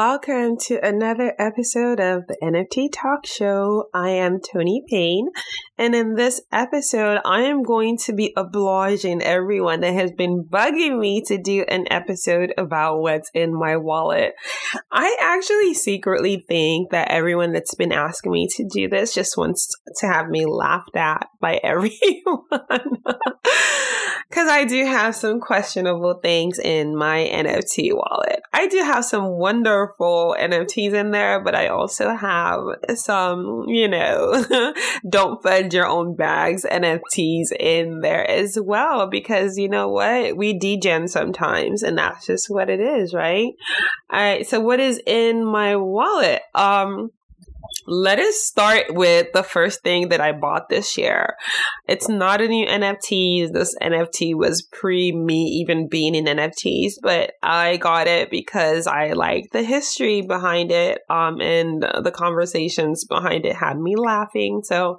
Welcome to another episode of the NFT Talk Show. I am Tony Payne, and in this episode, I am going to be obliging everyone that has been bugging me to do an episode about what's in my wallet. I actually secretly think that everyone that's been asking me to do this just wants to have me laughed at by everyone. Because I do have some questionable things in my NFT wallet. I do have some wonderful NFTs in there, but I also have some, you know, don't fud your own bags NFTs in there as well because you know what? We degen sometimes and that's just what it is, right? All right. So what is in my wallet? Um, let us start with the first thing that I bought this year. It's not a new NFT. This NFT was pre me even being in NFTs, but I got it because I like the history behind it. Um, and the conversations behind it had me laughing. So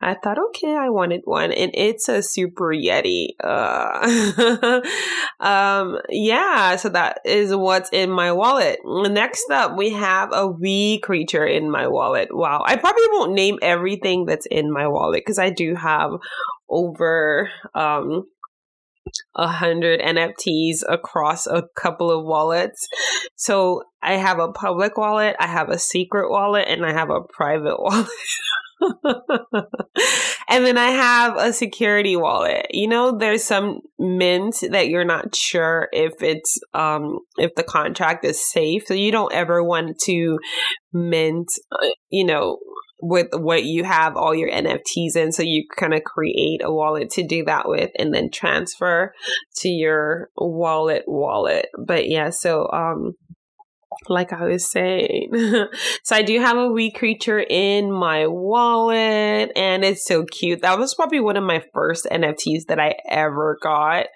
I thought, okay, I wanted one, and it's a Super Yeti. Uh, um, yeah. So that is what's in my wallet. Next up, we have a wee creature in my wallet wallet. Wow. I probably won't name everything that's in my wallet because I do have over um a hundred NFTs across a couple of wallets. So I have a public wallet, I have a secret wallet, and I have a private wallet. and then I have a security wallet. You know, there's some mint that you're not sure if it's um if the contract is safe. So you don't ever want to mint, uh, you know, with what you have all your NFTs in. So you kind of create a wallet to do that with and then transfer to your wallet wallet. But yeah, so um like I was saying. so I do have a wee creature in my wallet and it's so cute. That was probably one of my first NFTs that I ever got.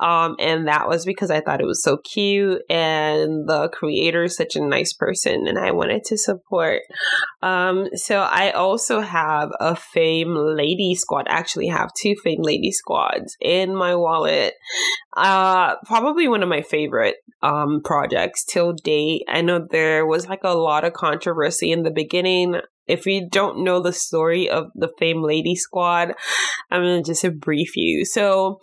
Um, and that was because I thought it was so cute and the creator is such a nice person and I wanted to support. Um, so I also have a Fame Lady Squad. I actually have two Fame Lady Squads in my wallet. Uh, probably one of my favorite um, projects till date. I know there was like a lot of controversy in the beginning. If you don't know the story of the Fame Lady Squad, I'm to just brief you. So,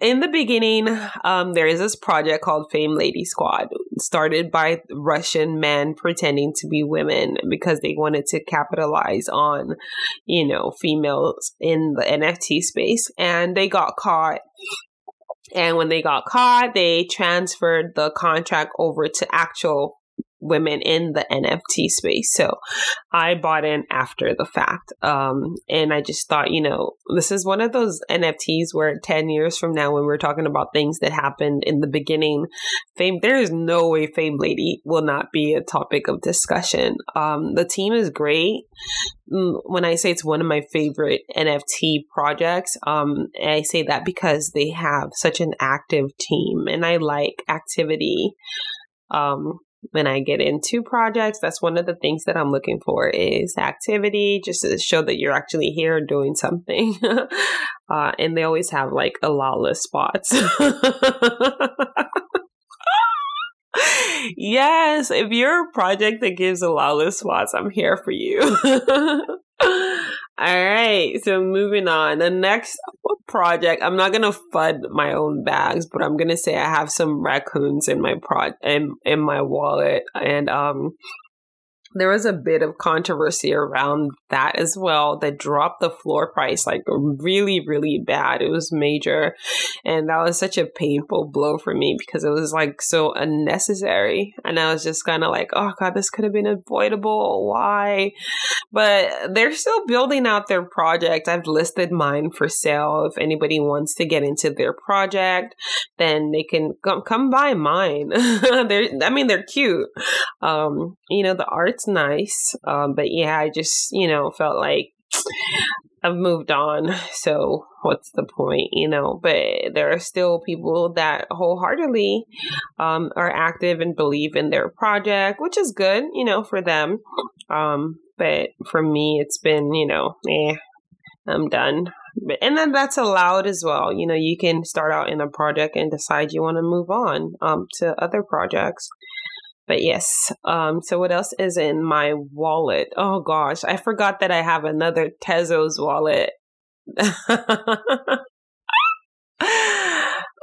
in the beginning, um, there is this project called Fame Lady Squad, started by Russian men pretending to be women because they wanted to capitalize on, you know, females in the NFT space. And they got caught and when they got caught, they transferred the contract over to actual women in the NFT space. So I bought in after the fact. Um, and I just thought, you know, this is one of those NFTs where 10 years from now, when we're talking about things that happened in the beginning, fame, there is no way Fame Lady will not be a topic of discussion. Um, the team is great. Mm, when I say it's one of my favorite NFT projects, um, I say that because they have such an active team and I like activity. Um, when I get into projects, that's one of the things that I'm looking for is activity, just to show that you're actually here doing something. uh, and they always have like allowlist spots. yes, if you're a project that gives allowlist spots, I'm here for you. All right, so moving on. The next project, I'm not gonna fud my own bags, but I'm gonna say I have some raccoons in my pro in in my wallet, and um, there was a bit of controversy around that as well that dropped the floor price like really really bad. It was major and that was such a painful blow for me because it was like so unnecessary. And i was just kind of like oh god this could have been avoidable. Why? But they're still building out their project. I've listed mine for sale. If anybody wants to get into their project then they can come, come buy mine. They're i mean they're cute. Um you know the art art's nice. Um, but yeah, I just, you know, felt like I've moved on. So what's the point, you know? But there are still people that wholeheartedly um, are active and believe in their project, which is good, you know, for them. Um, but for me, it's been, you know, eh, I'm done. But, and then that's allowed as well. You know, you can start out in a project and decide you want to move on um, to other projects. But yes, um, so what else is in my wallet? Oh gosh, I forgot that I have another Tezos wallet.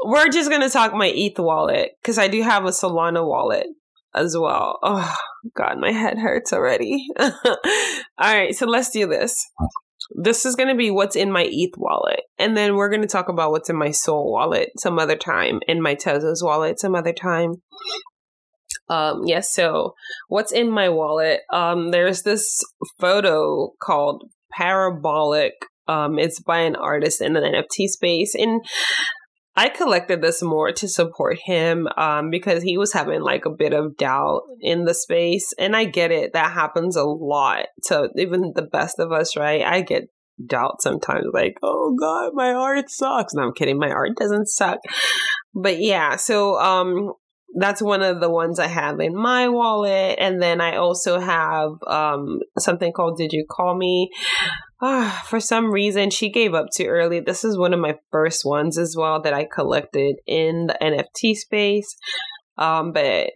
We're just gonna talk my ETH wallet because I do have a Solana wallet as well. Oh god, my head hurts already. All right, so let's do this. This is going to be what's in my ETH wallet. And then we're going to talk about what's in my Sol wallet some other time, in my Tezos wallet some other time. Um, yes, so what's in my wallet? Um, there's this photo called Parabolic. Um, it's by an artist in the NFT space. And I collected this more to support him um, because he was having like a bit of doubt in the space. And I get it. That happens a lot to even the best of us, right? I get doubt sometimes like, oh God, my art sucks. No, I'm kidding. My art doesn't suck. But yeah, so um, that's one of the ones I have in my wallet. And then I also have um, something called Did You Call Me? Ah, for some reason, she gave up too early. This is one of my first ones as well that I collected in the NFT space. Um, but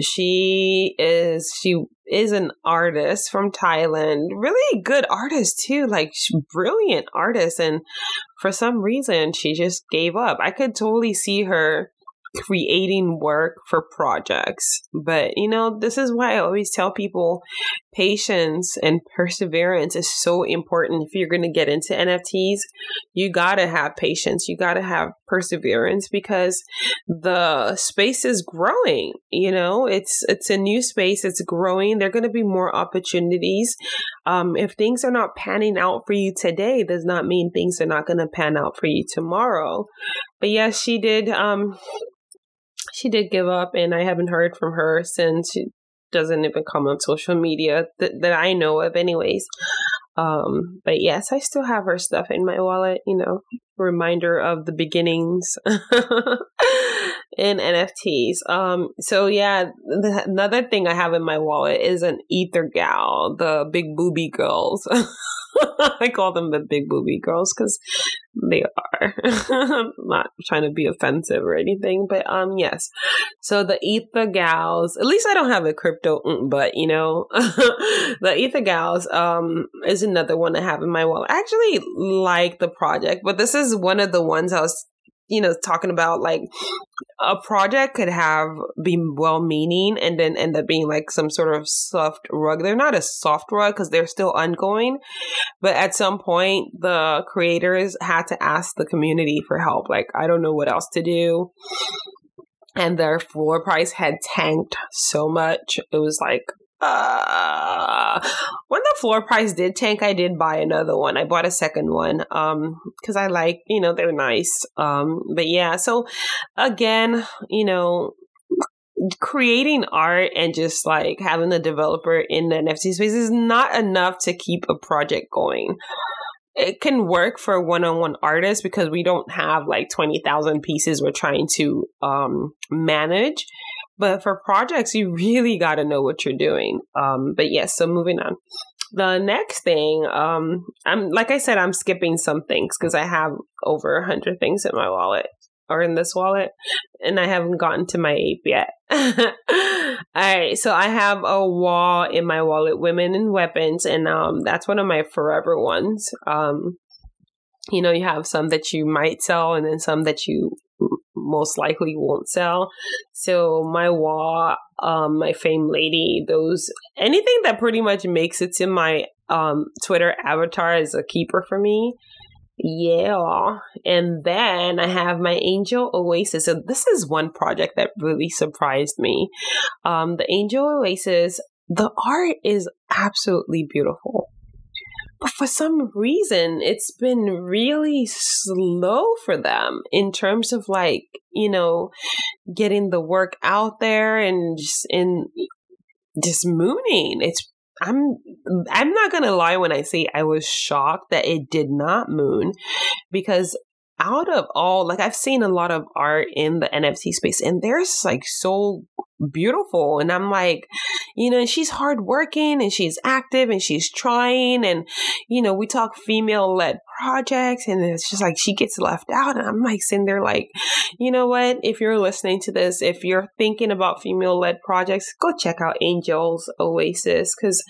she is she is an artist from Thailand, really good artist too, like brilliant artist. And for some reason, she just gave up. I could totally see her creating work for projects. But, you know, this is why I always tell people patience and perseverance is so important. If you're going to get into NFTs, you got to have patience. You got to have perseverance because the space is growing, you know, it's, it's a new space. It's growing. There are going to be more opportunities. Um, if things are not panning out for you today, does not mean things are not going to pan out for you tomorrow. But yes, she did, um, she did give up, and I haven't heard from her since. She doesn't even come on social media that, that I know of, anyways. Um, but yes, I still have her stuff in my wallet, you know, reminder of the beginnings in NFTs. Um, so yeah, the, another thing I have in my wallet is an Ether Gal, the big booby girls. I call them the big booby girls because they I'm not trying to be offensive or anything, but um, yes. So the Ether gals, at least I don't have a crypto, mm, but you know, the Ether gals um is another one I have in my wallet. I actually like the project, but this is one of the ones I was you know, talking about like a project could have been well meaning and then end up being like some sort of soft rug. They're not a soft rug because they're still ongoing, but at some point the creators had to ask the community for help. Like, I don't know what else to do. And their floor price had tanked so much. It was like, when the floor price did tank, I did buy another one. I bought a second one um because I like you know they're nice. Um, but yeah, so again, you know, creating art and just like having a developer in the NFT space is not enough to keep a project going. It can work for one-on-one artists because we don't have like 20,000 pieces we're trying to um manage but for projects, you really got to know what you're doing. Um, but yes, so moving on. The next thing, um, I'm like I said, I'm skipping some things because I have over a hundred things in my wallet or in this wallet, and I haven't gotten to my ape yet. All right, so I have a wall in my wallet, women and weapons, and um, that's one of my forever ones. Um, you know, you have some that you might sell, and then some that you most likely won't sell. So my wall, um, my fame lady, those anything that pretty much makes it to my um Twitter avatar is a keeper for me. Yeah. And then I have my Angel Oasis. So this is one project that really surprised me. Um, the Angel Oasis, the art is absolutely beautiful. But for some reason, it's been really slow for them in terms of like, you know, getting the work out there and just in just mooning. It's I'm I'm not gonna lie when I say I was shocked that it did not moon because out of all like I've seen a lot of art in the NFT space and there's like so beautiful and I'm like you know she's hardworking and she's active and she's trying and you know we talk female led projects and it's just like she gets left out and I'm like sitting there like you know what if you're listening to this if you're thinking about female led projects go check out Angel's Oasis cuz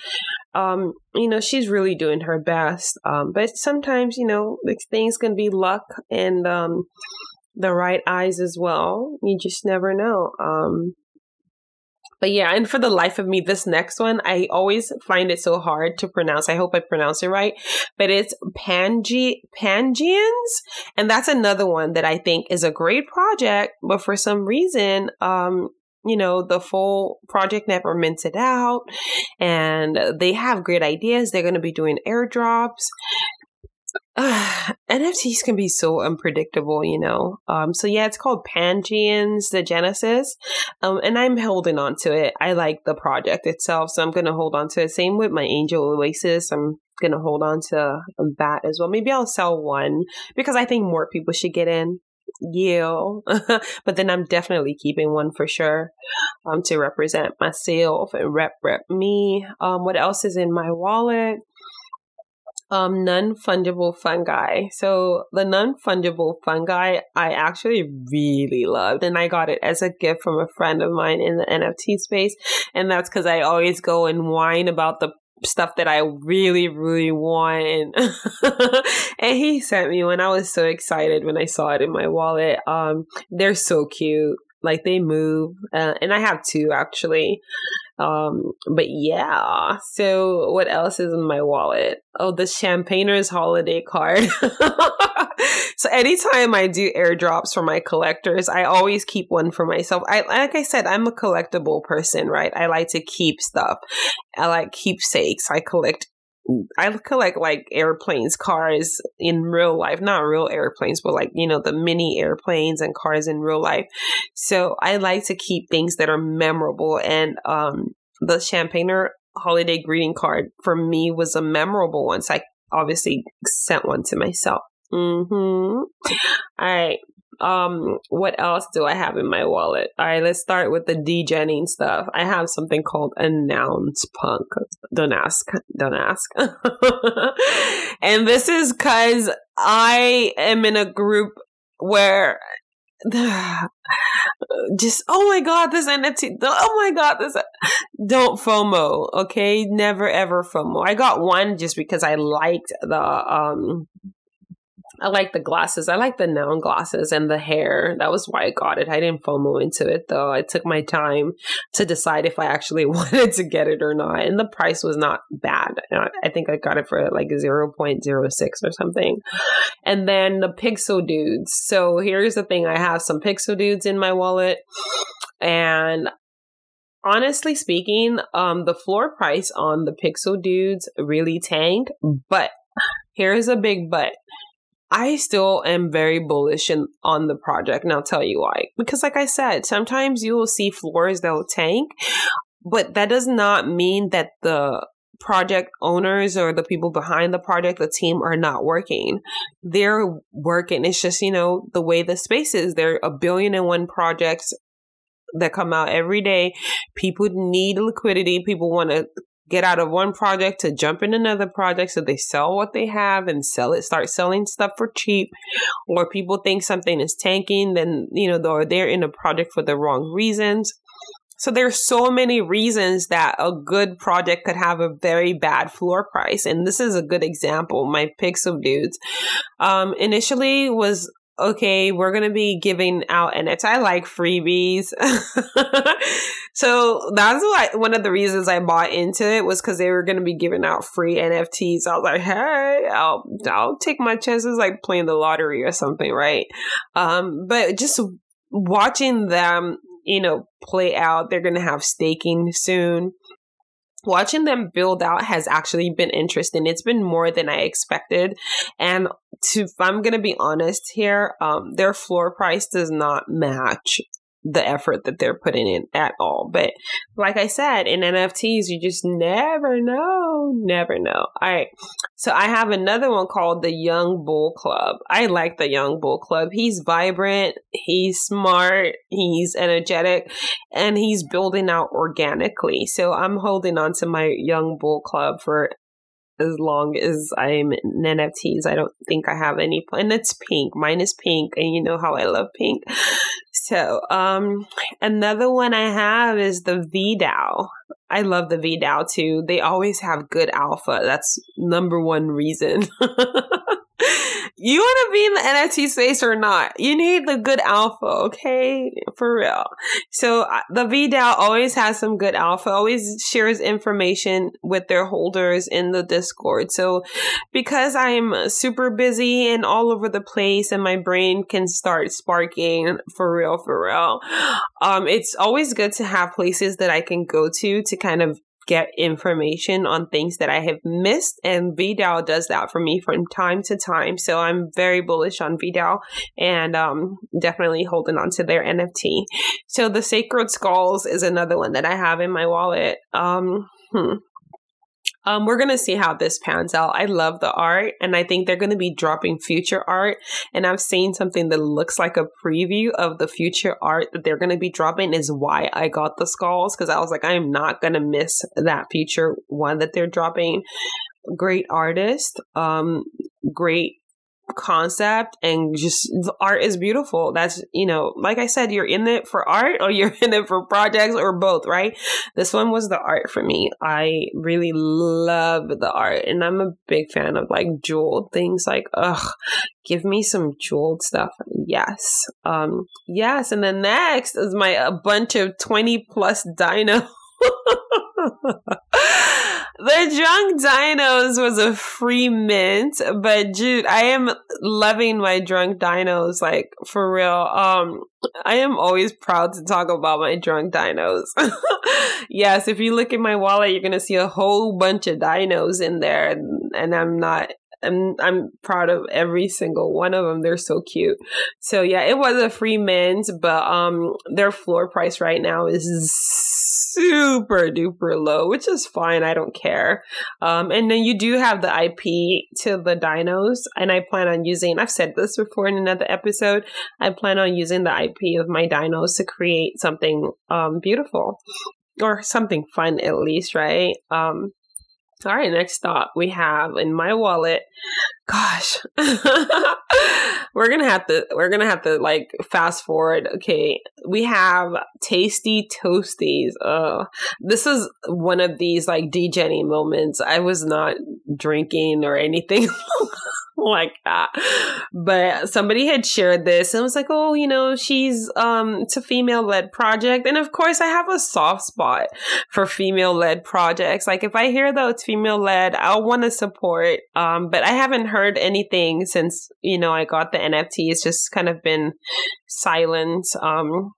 um, you know, she's really doing her best. Um, but sometimes, you know, things can be luck and um, the right eyes as well. You just never know. Um, but yeah, and for the life of me, this next one, I always find it so hard to pronounce. I hope I pronounce it right, but it's Pange Pangians, and that's another one that I think is a great project. But for some reason, um, you know, the full project never mints it out and they have great ideas. They're going to be doing airdrops. Uh, NFTs can be so unpredictable, you know. Um, so yeah, it's called Pangeans, the Genesis, um, and I'm holding on to it. I like the project itself, so I'm gonna hold on to it. Same with my Angel Oasis. I'm gonna hold on to that as well. Maybe I'll sell one because I think more people should get in you. but then I'm definitely keeping one for sure um, to represent myself and rep rep me. Um, what else is in my wallet? Um, non fungible fungi. So the non fungible fungi I actually really loved, and I got it as a gift from a friend of mine in the NFT space, and that's because I always go and whine about the stuff that I really, really want. and he sent me one. I was so excited when I saw it in my wallet. Um, they're so cute. Like they move, uh, and I have two actually. Um, but yeah. So what else is in my wallet? Oh, the Champagner's holiday card. so anytime I do airdrops for my collectors, I always keep one for myself. I like I said, I'm a collectible person, right? I like to keep stuff. I like keepsakes. I collect I collect like airplanes, cars in real life, not real airplanes, but like, you know, the mini airplanes and cars in real life. So I like to keep things that are memorable. And um, the Champagner holiday greeting card for me was a memorable one. So I obviously sent one to myself. Mm-hmm. All right. Um, what else do I have in my wallet? All right, let's start with the degenning stuff. I have something called announce punk. Don't ask. Don't ask. and this is because I am in a group where just oh my god this NFT oh my god this don't FOMO okay never ever FOMO I got one just because I liked the um I like the glasses. I like the neon glasses and the hair. That was why I got it. I didn't FOMO into it though. I took my time to decide if I actually wanted to get it or not. And the price was not bad. I think I got it for like 0.06 or something. And then the Pixel Dudes. So here's the thing I have some Pixel Dudes in my wallet. And honestly speaking, um, the floor price on the Pixel Dudes really tanked. But here's a big but I still am very bullish in, on the project, and I'll tell you why. Because, like I said, sometimes you will see floors that will tank, but that does not mean that the project owners or the people behind the project, the team are not working. They're working. It's just, you know, the way the space is. There are a billion and one projects that come out every day. People need liquidity. People want to get out of one project to jump in another project so they sell what they have and sell it start selling stuff for cheap. Or people think something is tanking then you know they're in a project for the wrong reasons. So there's so many reasons that a good project could have a very bad floor price. And this is a good example my pixel dudes. Um, initially was okay, we're going to be giving out NFTs. I like freebies. so that's why one of the reasons I bought into it was because they were going to be giving out free NFTs. I was like, hey, I'll, I'll take my chances like playing the lottery or something, right? Um, but just watching them, you know, play out, they're going to have staking soon watching them build out has actually been interesting. It's been more than I expected. And to, if I'm going to be honest here, um, their floor price does not match the effort that they're putting in at all. But like I said, in NFTs, you just never know, never know. All right. So I have another one called the Young Bull Club. I like the Young Bull Club. He's vibrant, he's smart, he's energetic, and he's building out organically. So I'm holding on to my Young Bull Club for as long as I'm in NFTs. I don't think I have any, and it's pink. Mine is pink, and you know how I love pink. So, um, another one I have is the VDAO. I love the VDAO too. They always have good alpha. That's number one reason. you want to be in the NFT space or not? You need the good alpha, okay? For real. So the VDAO always has some good alpha, always shares information with their holders in the Discord. So because I'm super busy and all over the place and my brain can start sparking for real, for real, um, it's always good to have places that I can go to to kind of get information on things that I have missed. And VDAO does that for me from time to time. So I'm very bullish on VDAO and um, definitely holding on to their NFT. So the Sacred Skulls is another one that I have in my wallet. Um, hmm. Um, we're gonna see how this pans out. I love the art, and I think they're gonna be dropping future art. And I've seen something that looks like a preview of the future art that they're gonna be dropping. Is why I got the skulls because I was like, I am not gonna miss that future one that they're dropping. Great artist, um, great concept and just the art is beautiful. That's, you know, like I said, you're in it for art or you're in it for projects or both, right? This one was the art for me. I really love the art and I'm a big fan of like jeweled things like, ugh, give me some jeweled stuff. Yes. Um, yes. And then next is my, a bunch of 20 plus dino. the drunk dinos was a free mint, but dude, I am loving my drunk dinos, like for real. Um, I am always proud to talk about my drunk dinos. yes, if you look at my wallet, you're gonna see a whole bunch of dinos in there, and, and I'm not I'm I'm proud of every single one of them. They're so cute. So yeah, it was a free mint, but um their floor price right now is super duper low, which is fine. I don't care. Um, and then you do have the IP to the dinos, and I plan on using. I've said this before in another episode. I plan on using the IP of my dinos to create something um beautiful or something fun at least, right? Um, all right, next stop we have in my wallet. Gosh, we're gonna have to we're gonna have to like fast forward. Okay, we have tasty toasties. Uh, this is one of these like degenny moments. I was not drinking or anything like that. But somebody had shared this and was like, oh, you know, she's um it's a female led project. And of course I have a soft spot for female led projects. Like if I hear though it's female led, I'll want to support. Um, but I haven't heard anything since, you know, I got the NFT. It's just kind of been silent. Um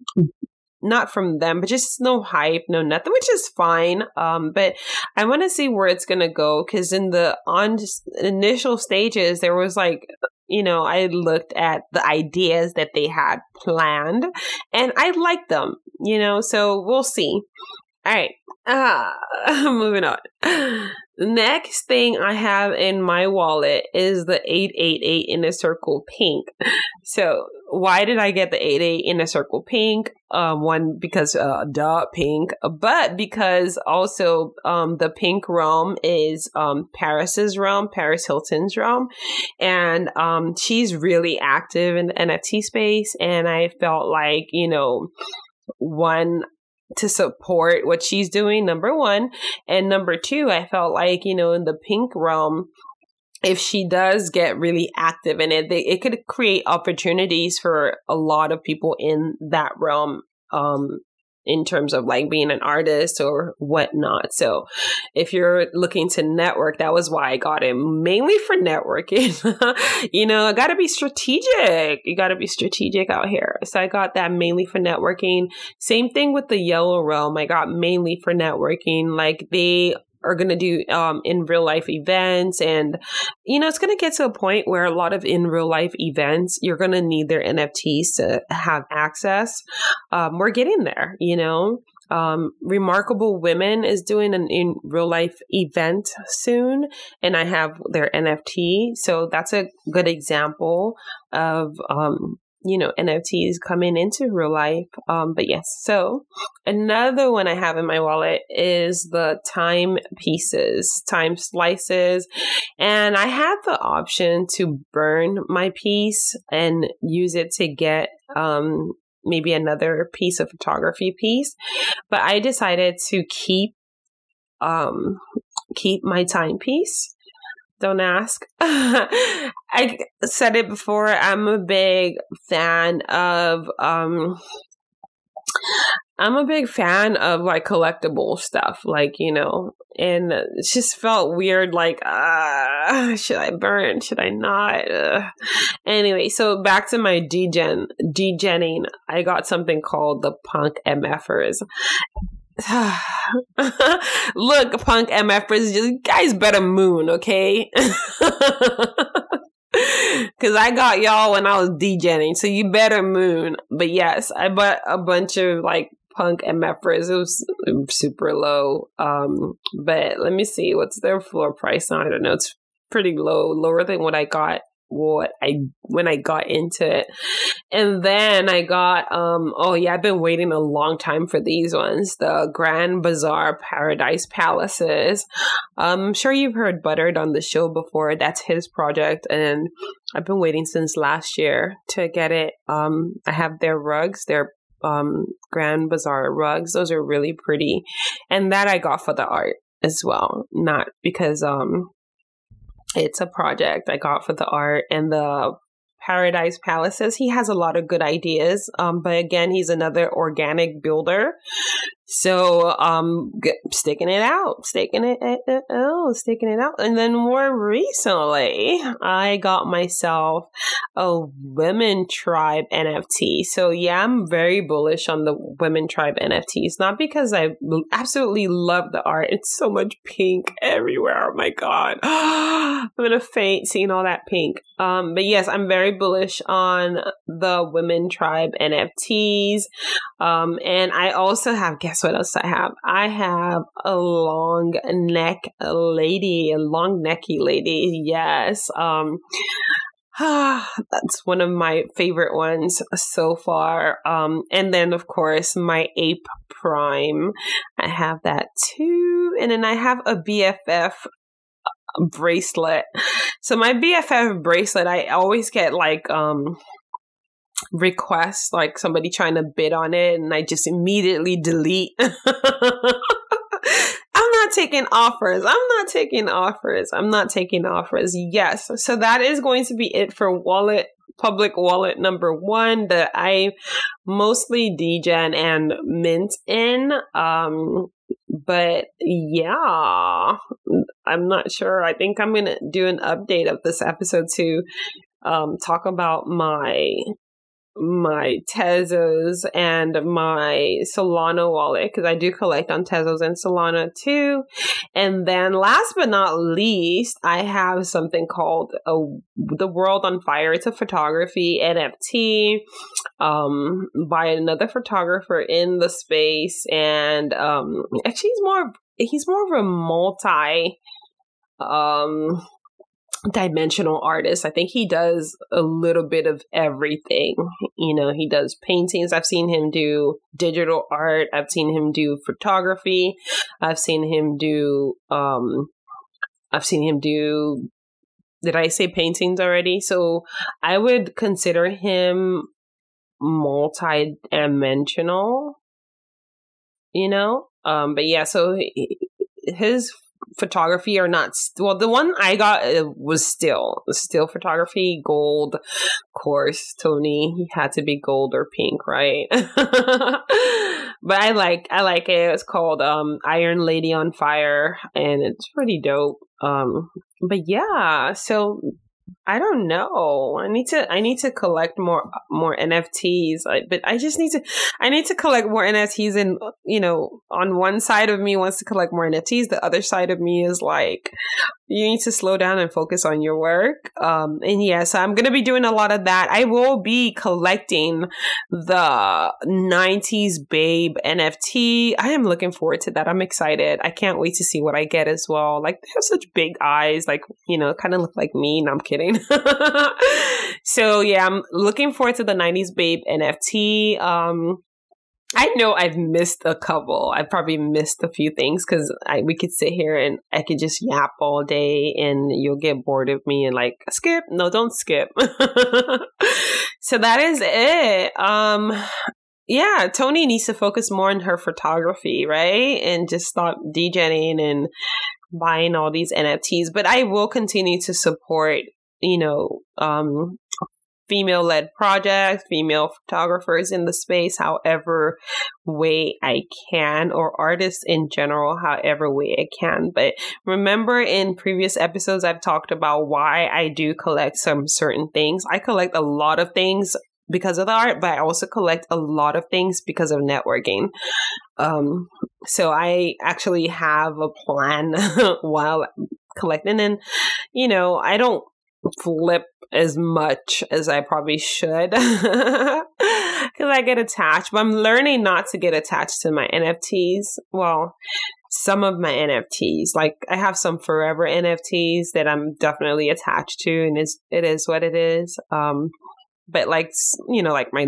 not from them, but just no hype, no nothing, which is fine. Um, but I want to see where it's gonna go because in the on initial stages, there was like you know, I looked at the ideas that they had planned and I liked them, you know, so we'll see. All right. Ah, moving on. Next thing I have in my wallet is the 888 Inner Circle pink. So, why did I get the 88 Inner Circle pink? Um, one, because, uh, duh, pink, but because also, um, the pink realm is, um, Paris's realm, Paris Hilton's realm. And, um, she's really active in the NFT space. And I felt like, you know, one, to support what she's doing, number one. And number two, I felt like, you know, in the pink realm, if she does get really active in it, they, it could create opportunities for a lot of people in that realm um, in terms of like being an artist or whatnot. So if you're looking to network, that was why I got it mainly for networking. you know, I got to be strategic. You got to be strategic out here. So I got that mainly for networking. Same thing with the yellow realm. I got mainly for networking. Like they are going to do um, in real life events. And, you know, it's going to get to a point where a lot of in real life events, you're going to need their NFTs to have access. Um, we're getting there, you know. Um, Remarkable Women is doing an in real life event soon, and I have their NFT. So that's a good example of um, you know, NFTs coming into real life. Um, but yes, so another one I have in my wallet is the time pieces, time slices. And I had the option to burn my piece and use it to get, um, maybe another piece of photography piece. But I decided to keep, um, keep my timepiece don't ask. I said it before. I'm a big fan of um I'm a big fan of like collectible stuff, like, you know, and it just felt weird, like, uh, should I burn? Should I not? Uh. Anyway, so back to my degen, degenning, I got something called the Punk MFers. Look, punk MFers, you guys better moon, okay? Cause I got y'all when I was DJing, so you better moon. But yes, I bought a bunch of like punk MFers. It was super low. Um, but let me see what's their floor price on. I don't know. It's pretty low, lower than what I got what I when I got into it. And then I got um oh yeah, I've been waiting a long time for these ones. The Grand Bazaar Paradise Palaces. Um, I'm sure you've heard Buttered on the show before. That's his project and I've been waiting since last year to get it. Um I have their rugs, their um Grand Bazaar rugs. Those are really pretty. And that I got for the art as well, not because um it's a project I got for the art and the Paradise Palaces. He has a lot of good ideas, um, but again, he's another organic builder. So, um, sticking it out, sticking it, oh, sticking it out. And then more recently, I got myself a Women Tribe NFT. So yeah, I'm very bullish on the Women Tribe NFTs, not because I absolutely love the art. It's so much pink everywhere. Oh my God. I'm going to faint seeing all that pink. Um, but yes, I'm very bullish on the Women Tribe NFTs. Um, and I also have, what else I have? I have a long neck lady, a long necky lady. Yes. Um, Ah, that's one of my favorite ones so far. Um, and then of course my ape prime. I have that too. And then I have a BFF bracelet. So my BFF bracelet, I always get like um requests, like somebody trying to bid on it, and I just immediately delete. I'm not taking offers. I'm not taking offers. I'm not taking offers. Yes. So that is going to be it for wallet public wallet number one that I mostly degen and mint in. Um, but yeah, I'm not sure. I think I'm going to do an update of this episode to um, talk about my my Tezos and my Solana wallet because I do collect on Tezos and Solana too. And then last but not least, I have something called a, The World on Fire. It's a photography NFT um, by another photographer in the space. And um, actually, he's more, he's more of a multi um dimensional artist. I think he does a little bit of everything. You know, he does paintings. I've seen him do digital art. I've seen him do photography. I've seen him do um I've seen him do did I say paintings already? So I would consider him multi-dimensional, you know? Um but yeah, so his photography are not well the one i got uh, was still still photography gold of course tony he had to be gold or pink right? But i like i like it it's called um iron lady on fire and it's pretty dope um but yeah so I don't know. I need to I need to collect more more NFTs. but I just need to I need to collect more NFTs and you know, on one side of me wants to collect more NFTs, the other side of me is like you need to slow down and focus on your work. Um, and yes, I'm going to be doing a lot of that. I will be collecting the 90s Babe NFT. I am looking forward to that. I'm excited. I can't wait to see what I get as well. Like, they have such big eyes, like, you know, kind of look like me. No, I'm kidding. so, yeah, I'm looking forward to the 90s Babe NFT. Um, I know I've missed a couple. I've probably missed a few things because we could sit here and I could just yap all day and you'll get bored of me and like skip. No, don't skip. so that is it. Um, yeah, Tony needs to focus more on her photography, right? And just stop degenerating and buying all these NFTs. But I will continue to support, you know, um, female led projects, female photographers in the space, however way I can, or artists in general, however way I can. But remember in previous episodes, I've talked about why I do collect some certain things. I collect a lot of things because of the art, but I also collect a lot of things because of networking. Um, so I actually have a plan while collecting and, you know, I don't flip as much as I probably should because I get attached. But I'm learning not to get attached to my NFTs. Well, some of my NFTs, like I have some forever NFTs that I'm definitely attached to, and it's, it is what it is. Um, but like you know, like my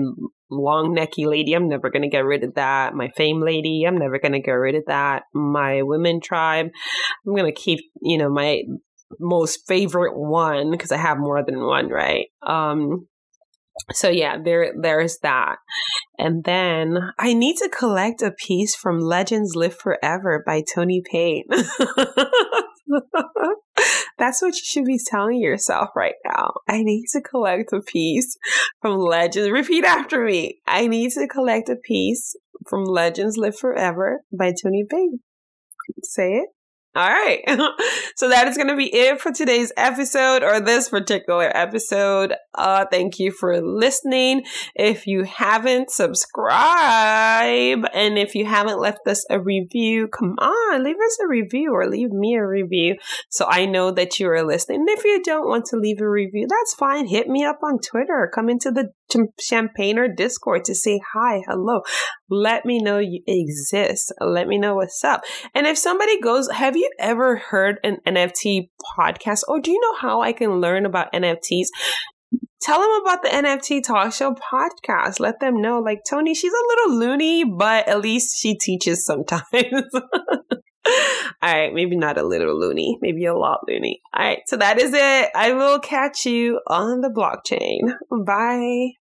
long necky lady, I'm never gonna get rid of that. My fame lady, I'm never gonna get rid of that. My women tribe, I'm gonna keep you know my most favorite one because I have more than one, right? Um, so yeah, there there's that. And then I need to collect a piece from Legends Live Forever by Tony Payne. That's what you should be telling yourself right now. I need to collect a piece from Legends. Repeat after me. I need to collect a piece from Legends Live Forever by Tony Payne. Say it. All right. so that is going to be it for today's episode or this particular episode. Uh, thank you for listening. If you haven't, subscribe. And if you haven't left us a review, come on, leave us a review or leave me a review so I know that you are listening. And if you don't want to leave a review, that's fine. Hit me up on Twitter. Come into the Champagner Discord to say hi, hello. Let me know you exist. Let me know what's up. And if somebody goes, have you ever heard an NFT podcast? Or do you know how I can learn about NFTs? Tell them about the NFT Talk Show podcast. Let them know, like, Tony, she's a little loony, but at least she teaches sometimes. All right, maybe not a little loony, maybe a lot loony. All right, so that is it. I will catch you on the blockchain. Bye.